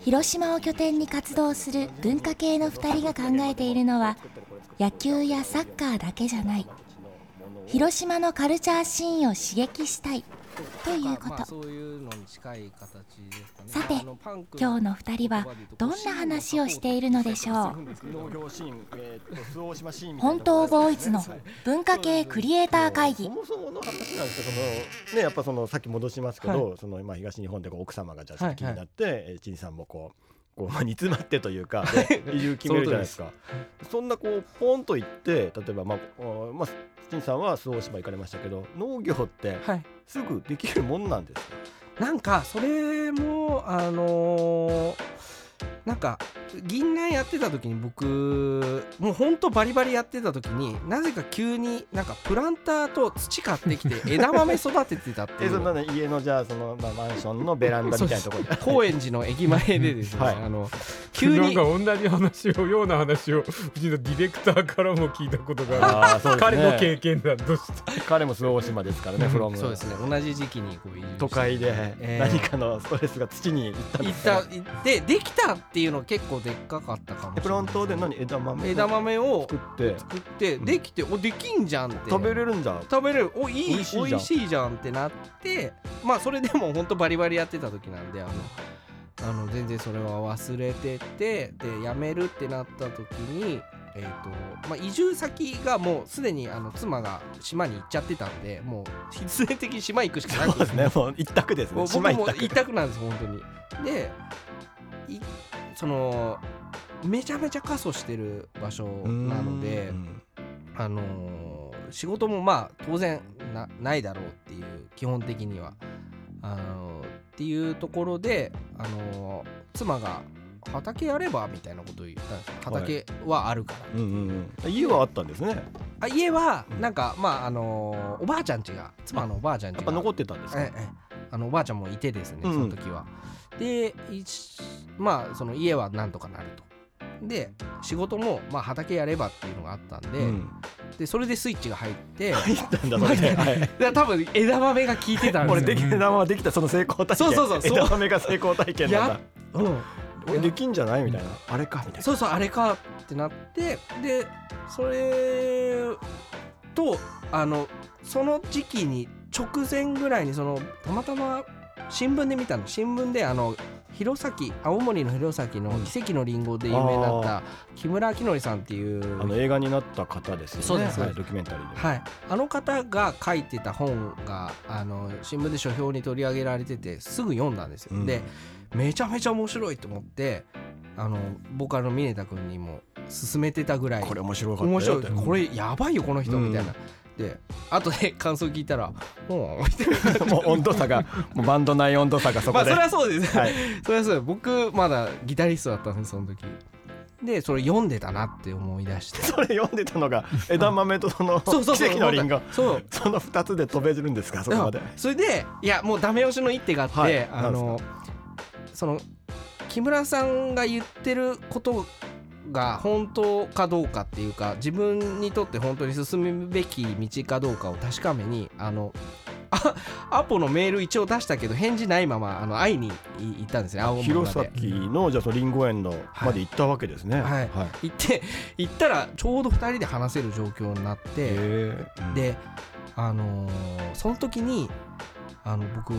広島を拠点に活動する文化系の2人が考えているのは野球やサッカーだけじゃない。広島のカルチャーシーンを刺激したい。ということ、さて今日の2人はどんな話をしているのでしょう？本当ボーイズの文化系クリエイター会議。そもそもの話なんですけどねやっぱそのさっき戻しますけど、はい、その今東日本でこう奥様がじゃあ気になって、はいはい、陳さんもこうこう、まあ、煮詰まってというか 移住決めるじゃないですか。そんなこうポンと行って例えばまあ、まあ、陳さんは周防島行かれましたけど農業ってすぐできるもんなんですか、はい、なんかそれもあのー、なんか銀杏やってた時に僕もうほんとバリバリやってた時になぜか急になんかプランターと土買ってきて 枝豆育ててたっていう。えその、ね、家のじゃあその、まあ、マンションのベランダみたいなところ。高円寺の駅前でですね、はい、あの急に。なんか同じ話をような話をうちのディレクターからも聞いたことがある、ね、彼の経験だとして。彼も周防島ですからねフロム。そうですね。同じ時期にこう都会で何かのストレスが土に行ったんですか、行った。でできたっていうの結構でっかかったかもプランターで何？枝豆枝豆を作って。作ってできて、おできんじゃんって。食べれるんだ食べれる。おいいおいしいじゃんってなってまあそれでも本当バリバリやってた時なんであのあの全然それは忘れててで辞めるってなった時にえーとまあ、移住先がもうすでにあの妻が島に行っちゃってたんでもう必然的に島行くしかないそうですね。もう一択ですね。僕も一択なんです本当に。でそのめちゃめちゃ過疎してる場所なのであのー、仕事もまあ当然なないだろうっていう基本的には。あのー、っていうところであのー、妻が畑やれば？みたいなことを言ったんです。畑はあるから、うんうんうん、家はあったんですね。あ家はなんか、まああのおばあちゃん家が妻のおばあちゃん家が。残ってたんですか、あのおばあちゃんもいてですねその時は、うん、でまあその家はなんとかなると。で仕事もまあ畑やればっていうのがあったんで、うん、でそれでスイッチが入って入ったんだそれ。ね、はい、多分枝豆が効いてたんですよ、でき枝豆できたその成功体験。そうそうそう。枝豆が成功体験なんだ。うん。できんじゃないみたいな、あれかみたいな。そうそうあれかってなってでそれとあのその時期に直前ぐらいにそのたまたま新聞で見たの。新聞であの弘前青森の弘前の奇跡のりんごで有名になった木村明則さんっていうあの映画になった方ですよね。そうです、はい、ドキュメンタリーで、はい、あの方が書いてた本があの新聞で書評に取り上げられててすぐ読んだんですよ、うん、でめちゃめちゃ面白いと思ってあのボーカルの峰田君にも勧めてたぐらい。これ面白かった面白い。これやばいよこの人みたいな、で後で感想聞いたらもう もう温度差がもうバンド内温度差がそこで。まあそれはそうです、はい、それはそう僕まだギタリストだったんですその時。でそれ読んでたなって思い出して。それ読んでたのが枝豆とその奇跡のリンゴ。そう。その2つで飛べるんですかそこまで。それでいやもうダメ押しの一手があって、はい、あのその木村さんが言ってることが本当かどうかっていうか自分にとって本当に進むべき道かどうかを確かめにあのあアポのメール一応出したけど返事ないままあの会いに行ったんですね青森弘前のじゃあそのリンゴ園のまで行ったわけですね、はい、はい、行って行ったらちょうど2人で話せる状況になって、うん、であのー、その時にあの僕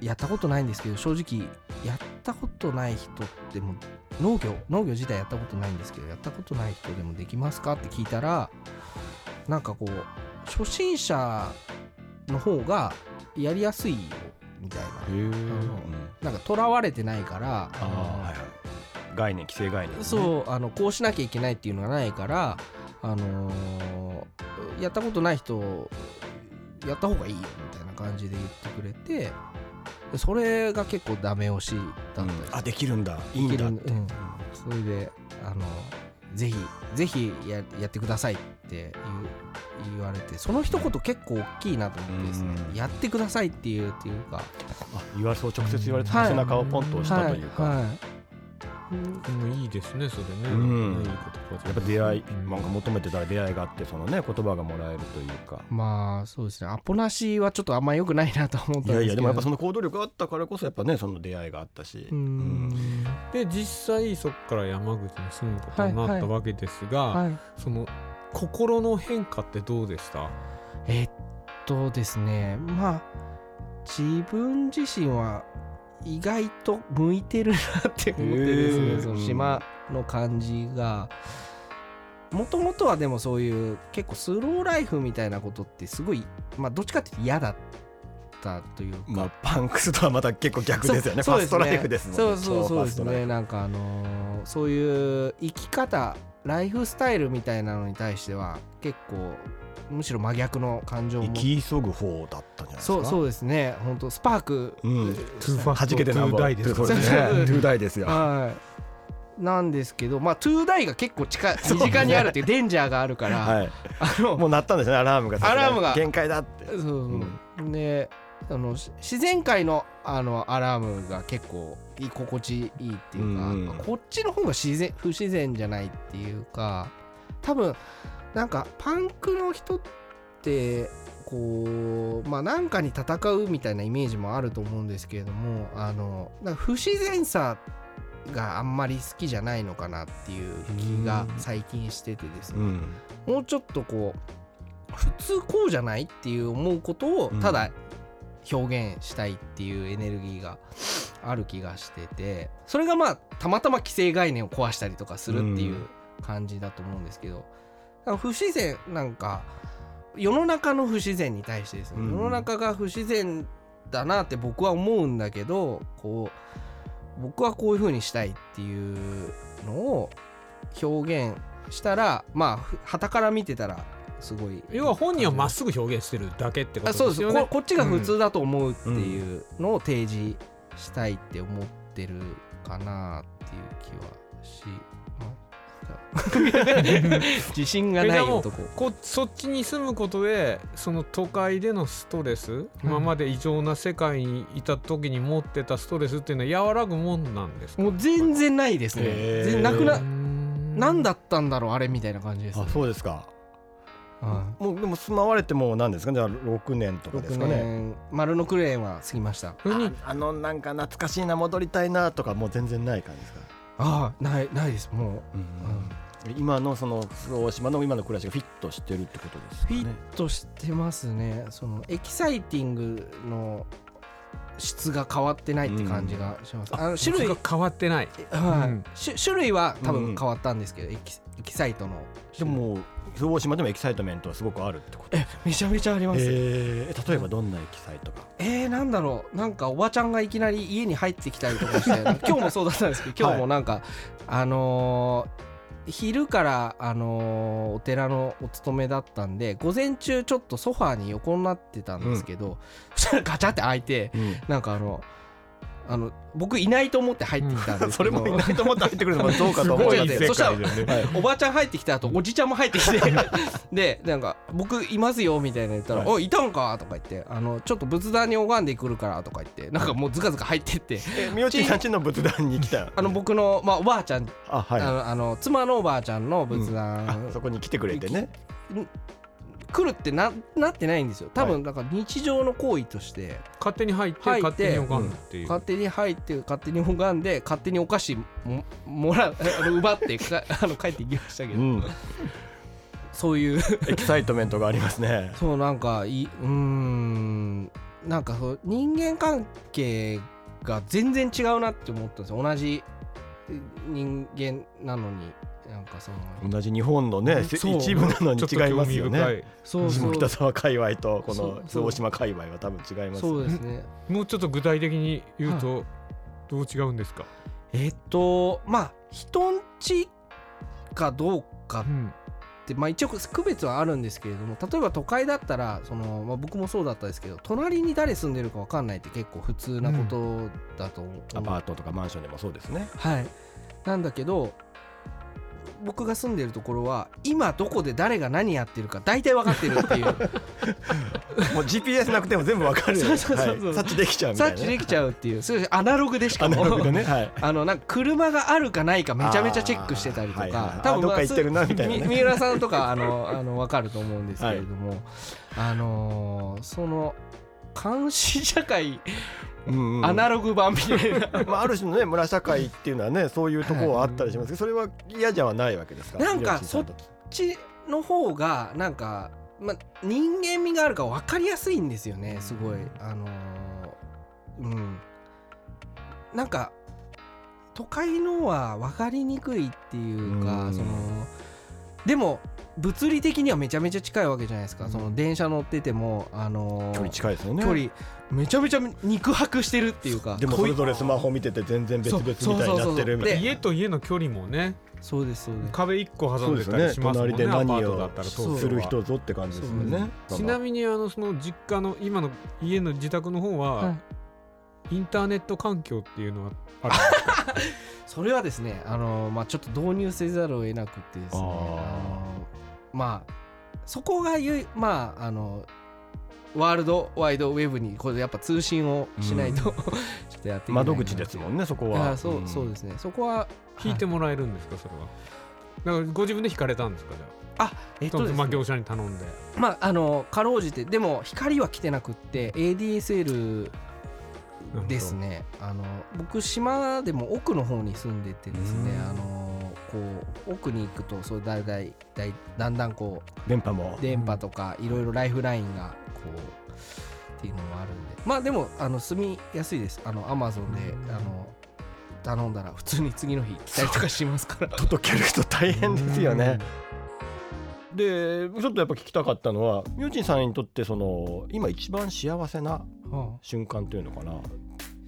やったことないんですけど正直やったことない人っても農業農業自体やったことないんですけどやったことない人でもできますかって聞いたらなんかこう初心者の方がやりやすいよみたいな。なんかとらわれてないから概念規制概念、ね、そうあのこうしなきゃいけないっていうのがないからあのー、やったことない人やった方がいいよみたいな感じで言ってくれてそれが結構ダメ押しだったり、あできるんだ。いいんだうん、それであのぜひぜひややってくださいって言われてその一言結構大きいなと思ってですね、うん。やってくださいっていうっていうか。あ言われそう直接言われてはい。背中をポンと押したというか、はいはいでもいいですねそれね、うん。いいやっぱ出会い、うん。なんか求めてたら出会いがあってそのね言葉がもらえるというか。まあそうですね。アポなしはちょっとあんま良くないなと思ったんですけど。いやいやでもやっぱその行動力があったからこそやっぱねその出会いがあったし。うーん。で実際そこから山口に住むことになったわけですが、はい。その心の変化ってどうでした？えっとですね。まあ自分自身は意外と向いてるなって思ってですねその島の感じが。もともとはでもそういう結構スローライフみたいなことってすごいまあどっちかっていうと嫌だったというか。まあパンクスとはまた結構逆ですよね。フそうァストライフですもんそうそうそうですね。なんかあのーそういう生き方ライフスタイルみたいなのに対しては結構むしろ真逆の感情も生き急ぐ方だったんじゃないですか？そうそうですね。本当スパーク、うん。トゥーファ弾けてなんぼトゥーダイですトゥーダイですよ。はい。なんですけどまあトゥーダイが結構近い 身近にあるっていうデンジャーがあるから、はい。あのもう鳴ったんですね。アラームが。アラームが。限界だって。そうそう、であのし自然界のあのアラームが結構居心地いいっていうか、うんうん。こっちの方が自然不自然じゃないっていうか多分なんかパンクの人ってこうまあなんかに戦うみたいなイメージもあると思うんですけれどもあのなんか不自然さがあんまり好きじゃないのかなっていう気が最近しててですね、うん。もうちょっとこう普通こうじゃないっていう思うことをうん。ただ表現したいっていうエネルギーがある気がしててそれがまあたまたま既成概念を壊したりとかするっていう感じだと思うんですけど不自然なんか世の中の不自然に対してですね、うん。世の中が不自然だなって僕は思うんだけどこう僕はこういう風にしたいっていうのを表現したらまあはたから見てたらすごい。要は本人はまっすぐ表現してるだけってこあそうです。とですよねここっちが普通だと思うっていうのを提示したいって思ってるかなっていう気はします。自信がない男。こそっちに住むことでその都会でのストレス、今まで異常な世界にいた時に持ってたストレスっていうのは和らぐもんなんですか？もう全然ないですね。へー。全然なくなな何だったんだろうあれみたいな感じです、ね。あそうですかはもうでも住まわれてもう何ですか？じゃあ6年とい6かですかね。年。丸のクレーンは過ぎました。ああのなんか懐かしいな戻りたいなとかもう全然ない感じですか、ああないないですもう。今のその大島の今の暮らしがフィットしてるってことですかフィッねトしてますね。そのエキサイティングの質が変わってないって感じがします、あの種類が変わってない。はい。うん。種種類は多うん。分変わったんですけど、エキエキサイトの。でも大島でも excitement はすごくあるってこと。えめちゃめちゃあります。ええー例えばどんなエキサイトがえー、なんだろう。なんかおばちゃんがいきなり家に入ってきたりとかして 今日もそうだったんですけど今日もなんか、あのー昼から、あのーお寺のお勤めだったんで午前中ちょっとソファーに横になってたんですけど、そしたらガチャって開いてなんかあのあの僕いないと思って入ってきたんですそけど、れもいないと思って入ってくるのもどうかと思 すごいいます世界そしたらはいおばちゃん入ってきた後おじちゃんも入ってきて でなんか「僕いますよ」みたいな言ったら「はい。おいいたんか?」とか言ってあの「ちょっと仏壇に拝んでくるから」とか言ってなんかもうズカズカ入ってって。えみおちんさんちの仏壇に来たあの僕の、まあ、おばあちゃん、あはい。あのあの妻のおばあちゃんの仏壇、あそこに来てくれてね来るってななってないんですよ。多分だから日常の行為として。勝手に入って入って勝手に拝むっていう、勝手に入って勝手に拝んで勝手にお菓子ももらうあの 奪ってか あの帰っていきましたけど、うん。そういう。エキサイトメントがありますね。そうなんかいうーん。なんかそう人間関係が全然違うなって思ったんですよ。同じ人間なのになんかその同じ日本のね一部なのに違いますよね。そうそう。下北沢界隈とこの大島界隈は多分違いますそうですね。もうちょっと具体的に言うとどう違うんですか、えっとまあ人んちかどうかっうん、まあ、一応区別はあるんですけれども例えば都会だったらその、まあ、僕もそうだったですけど隣に誰住んでるか分かんないって結構普通なことだと思う、アパートとかマンションでもそうですね。はい。なんだけど僕が住んでるところは今どこで誰が何やってるか大体分かってるっていう。もう GPS なくても全部分かるそうそうそうそう。はい。察知できちゃうみたいなね。察知できちゃうっていう。それアナログでしかアナもログでね。はい。あのなんか車があるかないかめちゃめちゃチェックしてたりとあーはいはいはい。かあどっか行ってるなみたいなね。み三浦さんとかあのあの分かると思うんですけれども、あのーその監視社会うんうん。アナログ版みたいな、まあ、ある種のね村社会っていうのはねそういうところはあったりしますけど、それは嫌じゃはないわけですかなんかりょうちんさんと。こっちの方がなんか、ま、人間味があるから分かりやすいんですよねすごい。あのーうん。なんか都会のは分かりにくいっていうかうん。そのでも物理的にはめちゃめちゃ近いわけじゃないですか、その電車乗っててもあのー距離近いですよね。距離めちゃめちゃ肉薄してるっていうかでもそれぞれスマホ見てて全然別々みたいになってるみたそうそうそうでいな家と家の距離もねそうですそうです。壁一個挟んでたりしますもんね隣で何をったらそうする人ぞって感じですよね。ちなみにあのその実家の今の家の自宅の方は、はい。インターネット環境っていうのはあるんですか？それはですねあの、まあ、ちょっと導入せざるを得なくてですね。あまあそこがゆいまああのワールドワイドウェブにこれやっぱ通信をしないと、ちょっとやっていけないな。窓口ですもんねそこいは。やそう,、そうですね。そこは引い。ても、もらえるんですかそれは。だからご自分で引かれたんですかじゃあ。えっあ、とね。まあ業者に頼んで。まああのかろうじてでも光は来てなくって ADSL ですね。あの僕島でも奥の方に住んでてですねうん。あのこう奥に行くとそうだいだいだいだんだんこう電波も。電波とかいろいろライフラインがこうっていうのもあるんで。まあでもあの住みやすいです。あのアマゾンであの頼んだら普通に次の日来たりとかしますから。届ける人大変ですよね。でちょっとやっぱ聞きたかったのはみょちんさんにとってその今一番幸せなはあ瞬間というのかな。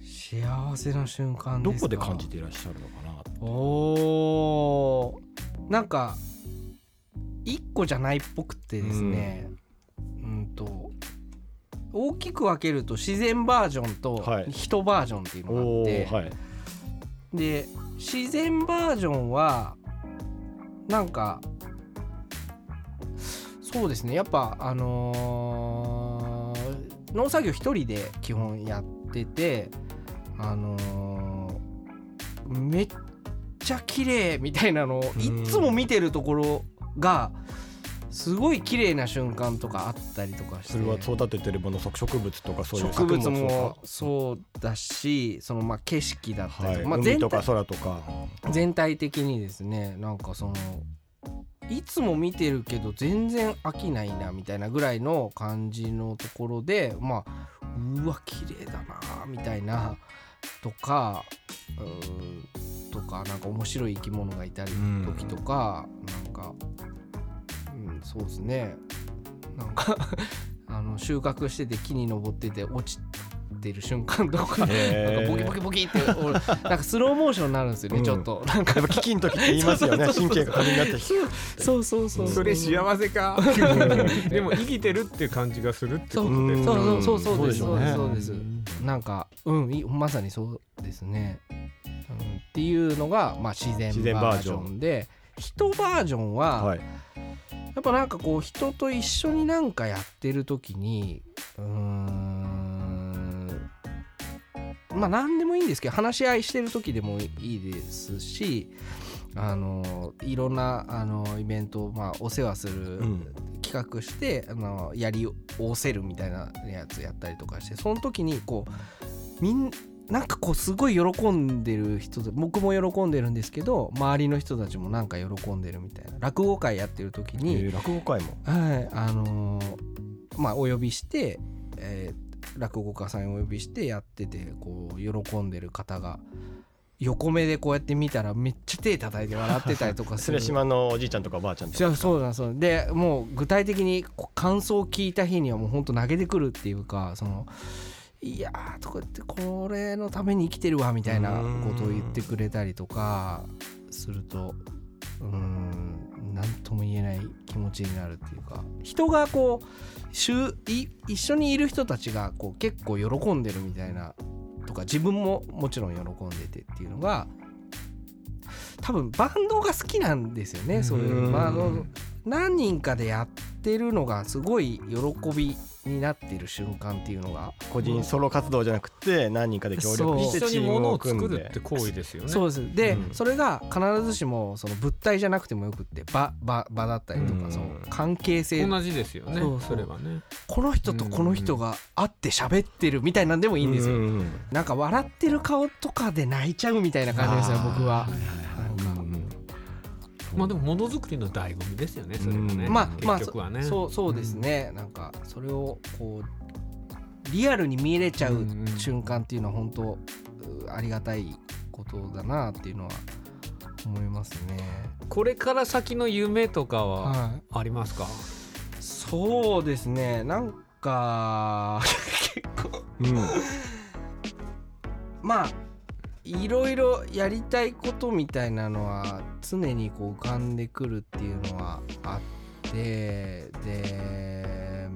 幸せな瞬間ですか。どこで感じていらっしゃるのかなおー。なんか一個じゃないっぽくてですね。うん。と大きく分けると自然バージョンとはい。人バージョンっていうのがあおって、ーはい。で自然バージョンはなんかそうですね。やっぱあのー農作業一人で基本やっててあのーめっちゃ綺麗みたいなのをいっつも見てるところがすごい綺麗な瞬間とかあったりとかして。それは育ててるもの植物とかそういう植物作もそうだしそのまあ景色だったりはい、とか、まあ、海とか空とか。全体的にですねなんかそのいつも見てるけど全然飽きないなみたいなぐらいの感じのところでまあうわ綺麗だなみたいなとかうーんとかなんか面白い生き物がいたりうん。時とか、なんか、うん、そうですね。なんか あの収穫してて木に登ってて落ちてる瞬間とか。なんかボキボキボキって俺なんかスローモーションになるんですよね、うん。ちょっと。なんかやっぱ危機の時って言いますよねそうそうそう神経が過敏になってそうそうそうそれ幸せか。でも生きてるって感じがするってことで。そう。そうそうそうですそうですそうです。なんかうんいまさにそうですね、うん、っていうのが、まあ、自然自然バージョン。ョンで人バージョンは、はい。やっぱなんかこう人と一緒になんかやってる時にうーんまあ何でもいいんですけど話し合いしてる時でもいいですしあのいろんなあのイベントを、まあ、お世話する、うん。企画してあのやりおせるみたいなやつやったりとかしてその時にこうみんなんかこうすごい喜んでる人僕も喜んでるんですけど周りの人たちもなんか喜んでるみたいな落語会やってる時に、えー落語会も。はいあのーまあお呼びして、えー落語家さんをお呼びしてやっててこう喜んでる方が横目でこうやって見たらめっちゃ手叩いて笑ってたりとかする。鶴島のおじいちゃんとかおばあちゃんとか。そうそうでもう具体的に感想を聞いた日にはもうほんと投げてくるっていうかそのいやーとか言ってこれのために生きてるわみたいなことを言ってくれたりとかするとうーん何とも言えない気持ちになるっていうか人がこうしゅい一緒にいる人たちがこう結構喜んでるみたいなとか自分ももちろん喜んでてっていうのが多分バンドが好きなんですよねそういう。まああの何人かでやってるのがすごい喜びになっている瞬間っていうのが個人ソロ活動じゃなくて何人かで協力してチームを組んで。って行為ですよね。そうですで、うん、それが必ずしもその物体じゃなくてもよくって場場場だったりとか、うん、その関係性。同じですよねそうそれはね。この人とこの人が会って喋ってるみたいなんでもいいんですよ、うん、なんか笑ってる顔とかで泣いちゃうみたいな感じですよ僕は。まあでもものづくりの醍醐味ですよねそれもね、まあまあそうそうですね、なんかそれをこうリアルに見れちゃう瞬間っていうのは本当ありがたいことだなっていうのは思いますね。これから先の夢とかはありますか、はい、そうですね。なんか 結構、うん、まあいろいろやりたいことみたいなのは常にこう浮かんでくるっていうのはあってで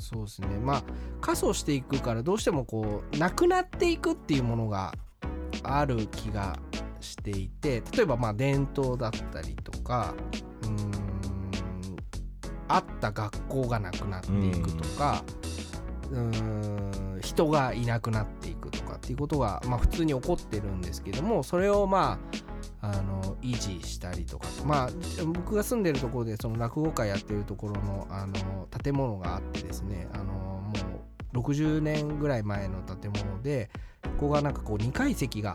そうですね。まあ過疎していくからどうしてもこうなくなっていくっていうものがある気がしていて例えばまあ伝統だったりとかうんあった学校がなくなっていくとかうん。人がいなくなっていくとかっていうことが、まあ、普通に起こってるんですけどもそれをまああの維持したりとかまあ僕が住んでるところでその落語会やってるところのあの建物があってですねあのもう60年ぐらい前の建物でここがなんかこう2階席が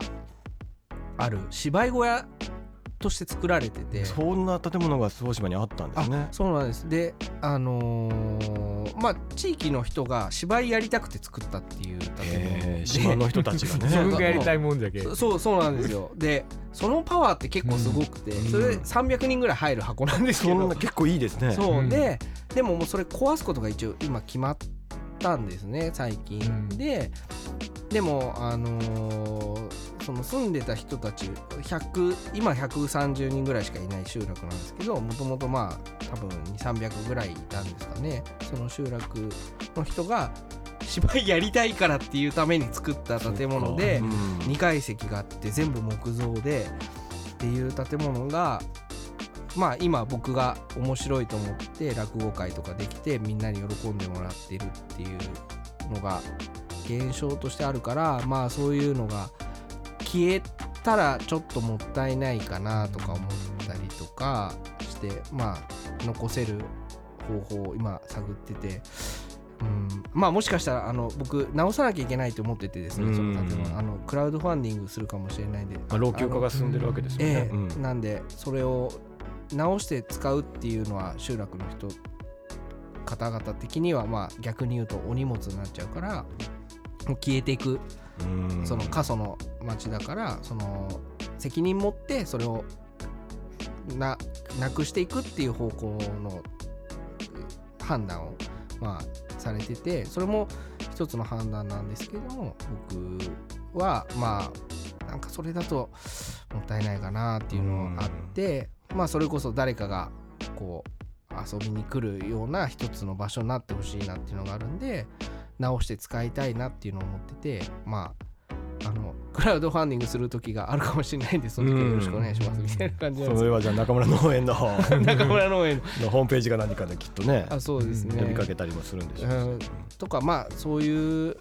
ある芝居小屋として作られてて。そんな建物が諏訪島にあったんですね。そうなんです。であのー、まあ地域の人が芝居やりたくて作ったっていう建物島の人たちがね。自分がやりたいもんじゃけ。そうそうなんですよ。でそのパワーって結構すごくて、うん、それ300人ぐらい入る箱なんですけど。結構いいですね。そう、うん、ででももうそれ壊すことが一応今決まったんですね最近、うん、ででもあのーその住んでた人たち100今130人ぐらいしかいない集落なんですけどもともとまあ多分2300ぐらいいたんですかね。その集落の人が芝居やりたいからっていうために作った建物で2階席があって全部木造でっていう建物がまあ今僕が面白いと思って落語会とかできてみんなに喜んでもらってるっていうのが現象としてあるからまあそういうのが消えたらちょっともったいないかなとか思ったりとかしてまあ残せる方法を今探ってて。うん、まあもしかしたらあの僕直さなきゃいけないと思っててですね、その建物。あのクラウドファンディングするかもしれないんで、まあ、老朽化が進んでるわけですよね、ええなんでそれを直して使うっていうのは集落の人方々的にはまあ逆に言うとお荷物になっちゃうから消えていくその過疎の町だからその責任持ってそれをななくしていくっていう方向の判断をまあされててそれも一つの判断なんですけども僕はまあなんかそれだともったいないかなっていうのがあってまあそれこそ誰かがこう遊びに来るような一つの場所になってほしいなっていうのがあるんで直して使いたいなっていうのを思っててまああのクラウドファンディングする時があるかもしれないんでその時はよろしくお願いしますみたいな感じなんですそれはじゃあ中村農園の中村農園の ホームページか何かできっとねあそうですね。呼びかけたりもするんでしょう、うん、とかまあそういう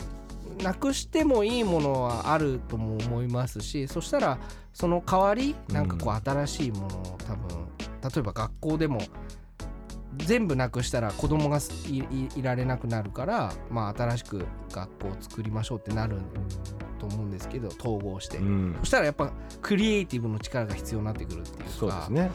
なくしてもいいものはあるとも思いますしそしたらその代わりなんかこう新しいものを多分例えば学校でも全部なくしたら子供がいられなくなるから、まあ、新しく学校を作りましょうってなると思うんですけど統合して、うん、そしたらやっぱクリエイティブの力が必要になってくるっていうかそうですね、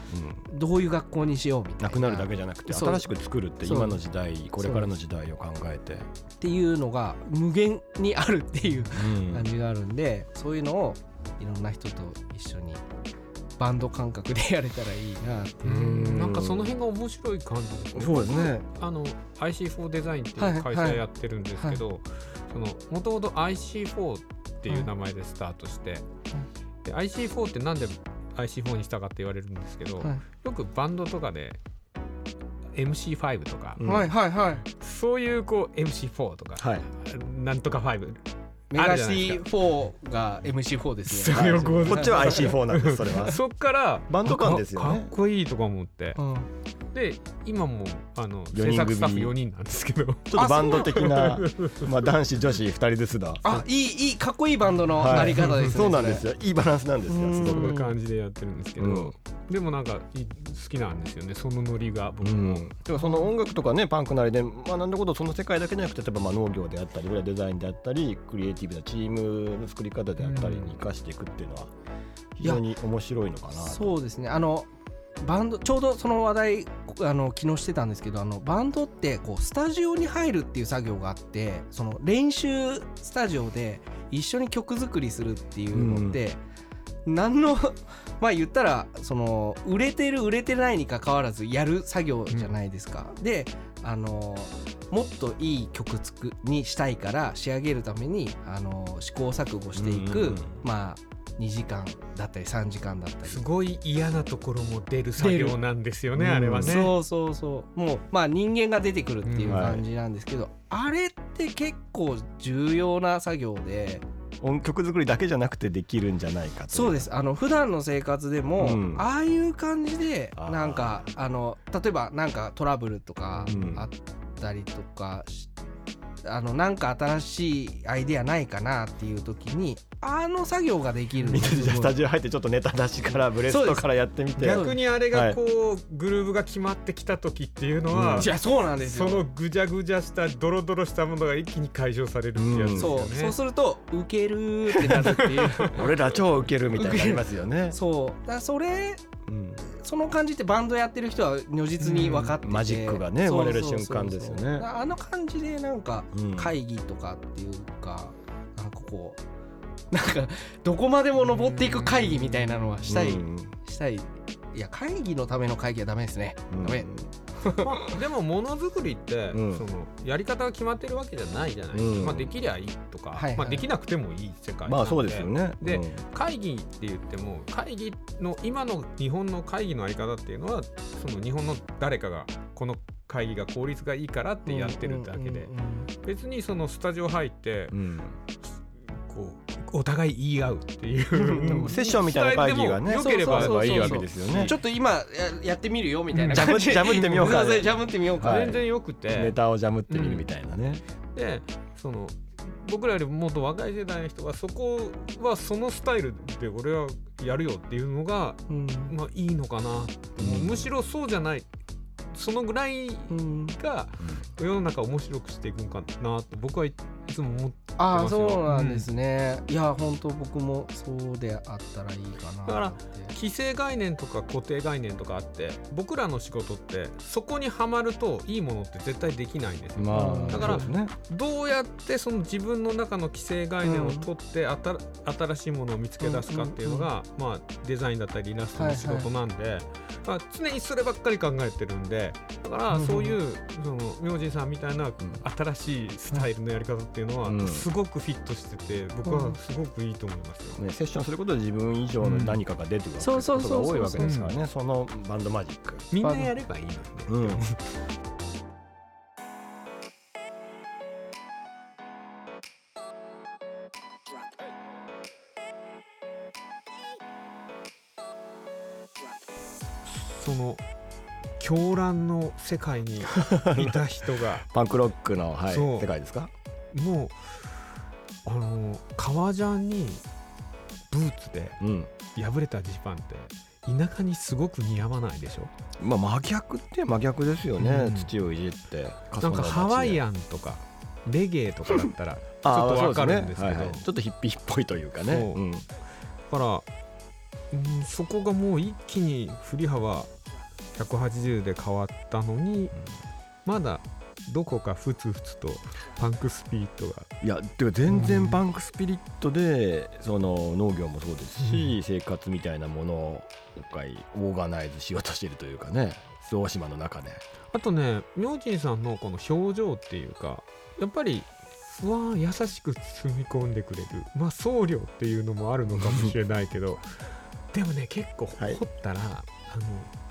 うん、どういう学校にしようみたいな。なくなるだけじゃなくて新しく作るって今の時代これからの時代を考えて。っていうのが無限にあるっていう感じがあるんで、うん、そういうのをいろんな人と一緒にバンド感覚でやれたらいいなっていう。なんかその辺が面白い感じですね。そうですね。あの IC4 デザインっていう会社やってるんですけどもともと IC4 っていう名前でスタートして、で IC4 ってなんで IC4 にしたかって言われるんですけど、はい。よくバンドとかで MC5 とか、うん。はいはいはい。そういうこう MC4 とか、はい。なんとか5メガあるじゃないです C4 が MC4 ですこっちは IC4 なんですそれは。そっからバンド感ですよね。かかっこいいとか思って。うんで今もあの四人組。制作スタッフ4人なんですけど。ちょっとバンド的なまあ男子女子2人ずつだ。あいいいいかっこいいバンドのなり方ですねそうなんですよ。いいバランスなんですよ。うん。すごく。そんな感じでやってるんですけど、うんでもなんかい好きなんですよねそのノリが僕うも、ん、でもその音楽とかねパンクなりで学んだことその世界だけじゃなくて例えばまあ農業であったりデザインであったりクリエイティブなチームの作り方であったりに生かしていくっていうのは非常に面白いのかなと。そうですね。あのバンドちょうどその話題あの昨日してたんですけどあのバンドってこうスタジオに入るっていう作業があってその練習スタジオで一緒に曲作りするっていうのって、何のまあ言ったらその売れてる売れてないにかかわらずやる作業じゃないですか。であのもっといい曲つくにしたいから仕上げるためにあの試行錯誤していく、うん。まあ2時間だったり3時間だったり。すごい嫌なところも出る作業なんですよね出るあれはね、そうそうそう。もうまあ人間が出てくるっていううん。はい。感じなんですけど、あれって結構重要な作業で音曲作りだけじゃなくてできるんじゃないかとそうです。すあの普段の生活でも、うん。ああいう感じでなんかあの例えばなんかトラブルとかうん。あったりとかし、あのなんか新しいアイデアないかなっていう時にあの作業ができるのみんなでじゃあスタジジオ入ってちょっとネタ出しからブレストからやってみて。逆にあれがこう、グルーヴが決まってきた時っていうのは、うん。いやそうなんですそよのぐじゃぐじゃしたドロドロしたものが一気に解消されるってやつですよね、そう。そうするとウケるってなるっていう。俺ら超ウケるみたいになりますよね、そう。だそれうんその感じってバンドやってる人は如実に分かってて、うん。マジックがね生まれる瞬間ですよね。あの感じでなんかうん会議とかっていうか、なんかこうなんかどこまでも登っていく会議みたいなのはしたい、うん。したい。いや会議のための会議はダメですね、うん。ダメま あでもものづくりって、うん。そのやり方が決まってるわけじゃないじゃないですか、うん。まあ、できりゃいいとか、はいはいまあ、できなくてもいい世界まあそうですよね。でうん。会議って言っても会議の今の日本の会議のあり方っていうのはその日本の誰かがこの会議が効率がいいからってやってるだけで。別にそのスタジオ入ってうんお互い言い合うっていう。んうセッションみたいな会議がね。良ければそうそうそう。そういいわけですよねちょっと今ややってみるよみたいな。ジャムジャムってみようか。ジャムってみようか、はい。全然よくて、ネタをジャムってみるみたいなね、でその僕らよりもっと若い世代の人はそこはそのスタイルで俺はやるよっていうのが、うん。まあ、いいのかな、う。ん。むしろそうじゃない。そのぐらいうん。が世の中を面白くしていくんかなと僕はいつも思ってあそうなんですね、いや本当僕もそうであったらいいかなだから既成概念とか固定概念とかあって僕らの仕事ってそこにはまるといいものって絶対できないんですよ。まあだからね。どうやってその自分の中の既成概念を取ってあた新しいものを見つけ出すかっていうのが、まあ、デザインだったりイラストの仕事なんで、まあ、常にそればっかり考えてるんでだからうんそういうその明神さんみたいな新しいスタイルのやり方っていうのはうんすごくフィットしてて僕はすごくいいと思いますよ。ね、セッションすることで自分以上の何かが出てくるそうそうそうそう。ことが多いわけですからね。そのバンドマジック。みんなやればいいのに。ね。うん。その狂乱の世界にいた人が パンクロックの、はい、世界ですか？もうあの革ジャンにブーツでうん。破れたジーパンって田舎にすごく似合わないでしょ？まあ真逆って真逆ですよね、うん。土をいじってなんかハワインアンとかレゲエとかだったら ちちょっとわかるんですけど。はいはい。ちょっとヒッピーっぽいというかね。そう。うん。だから、うん、そこがもう一気に振り幅180で変わったのにまだどこかふつふつとパンクスピリットが。いやてか全然パンクスピリットでその農業もそうですし、生活みたいなものを今回オーガナイズしようとしているというかね大島の中で。あとね明神さんのこの表情っていうかやっぱりふわー優しく包み込んでくれるまあ僧侶っていうのもあるのかもしれないけど でもね結構掘ったら、はい、あの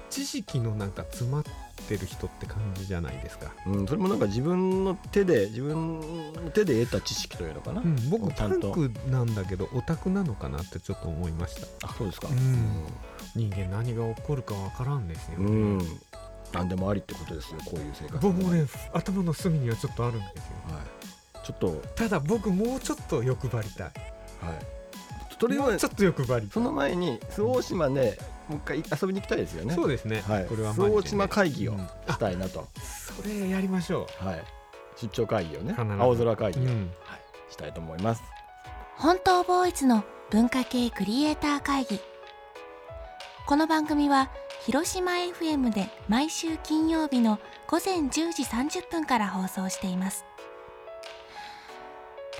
知識のなんか詰まってる人って感じじゃないですか、うん、それもなんか自分の手で自分の手で得た知識というのかな、うん、僕パンクなんだけどオタクなのかなってちょっと思いました。あそうですか、うん、人間何が起こるかわからんですよ、ね、うん。何でもありってことですよこういう生活僕もね頭の隅にはちょっとあるんですよ、はい、ちょっと。ただ僕もうちょっと欲張りたい。はいそれはちょっと欲張りその前に周防島でもう一回遊びに行きたいですよね。そうですね、はい、これは周防島会議をしたいなと、それやりましょう。はい。出張会議をね。青空会議を、はい、したいと思います。本当ボーイズの文化系クリエイター会議。この番組は広島 FM で毎週金曜日の午前10時30分から放送しています。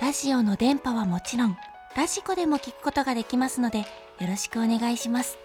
ラジオの電波はもちろんラジコでも聞くことができますのでよろしくお願いします。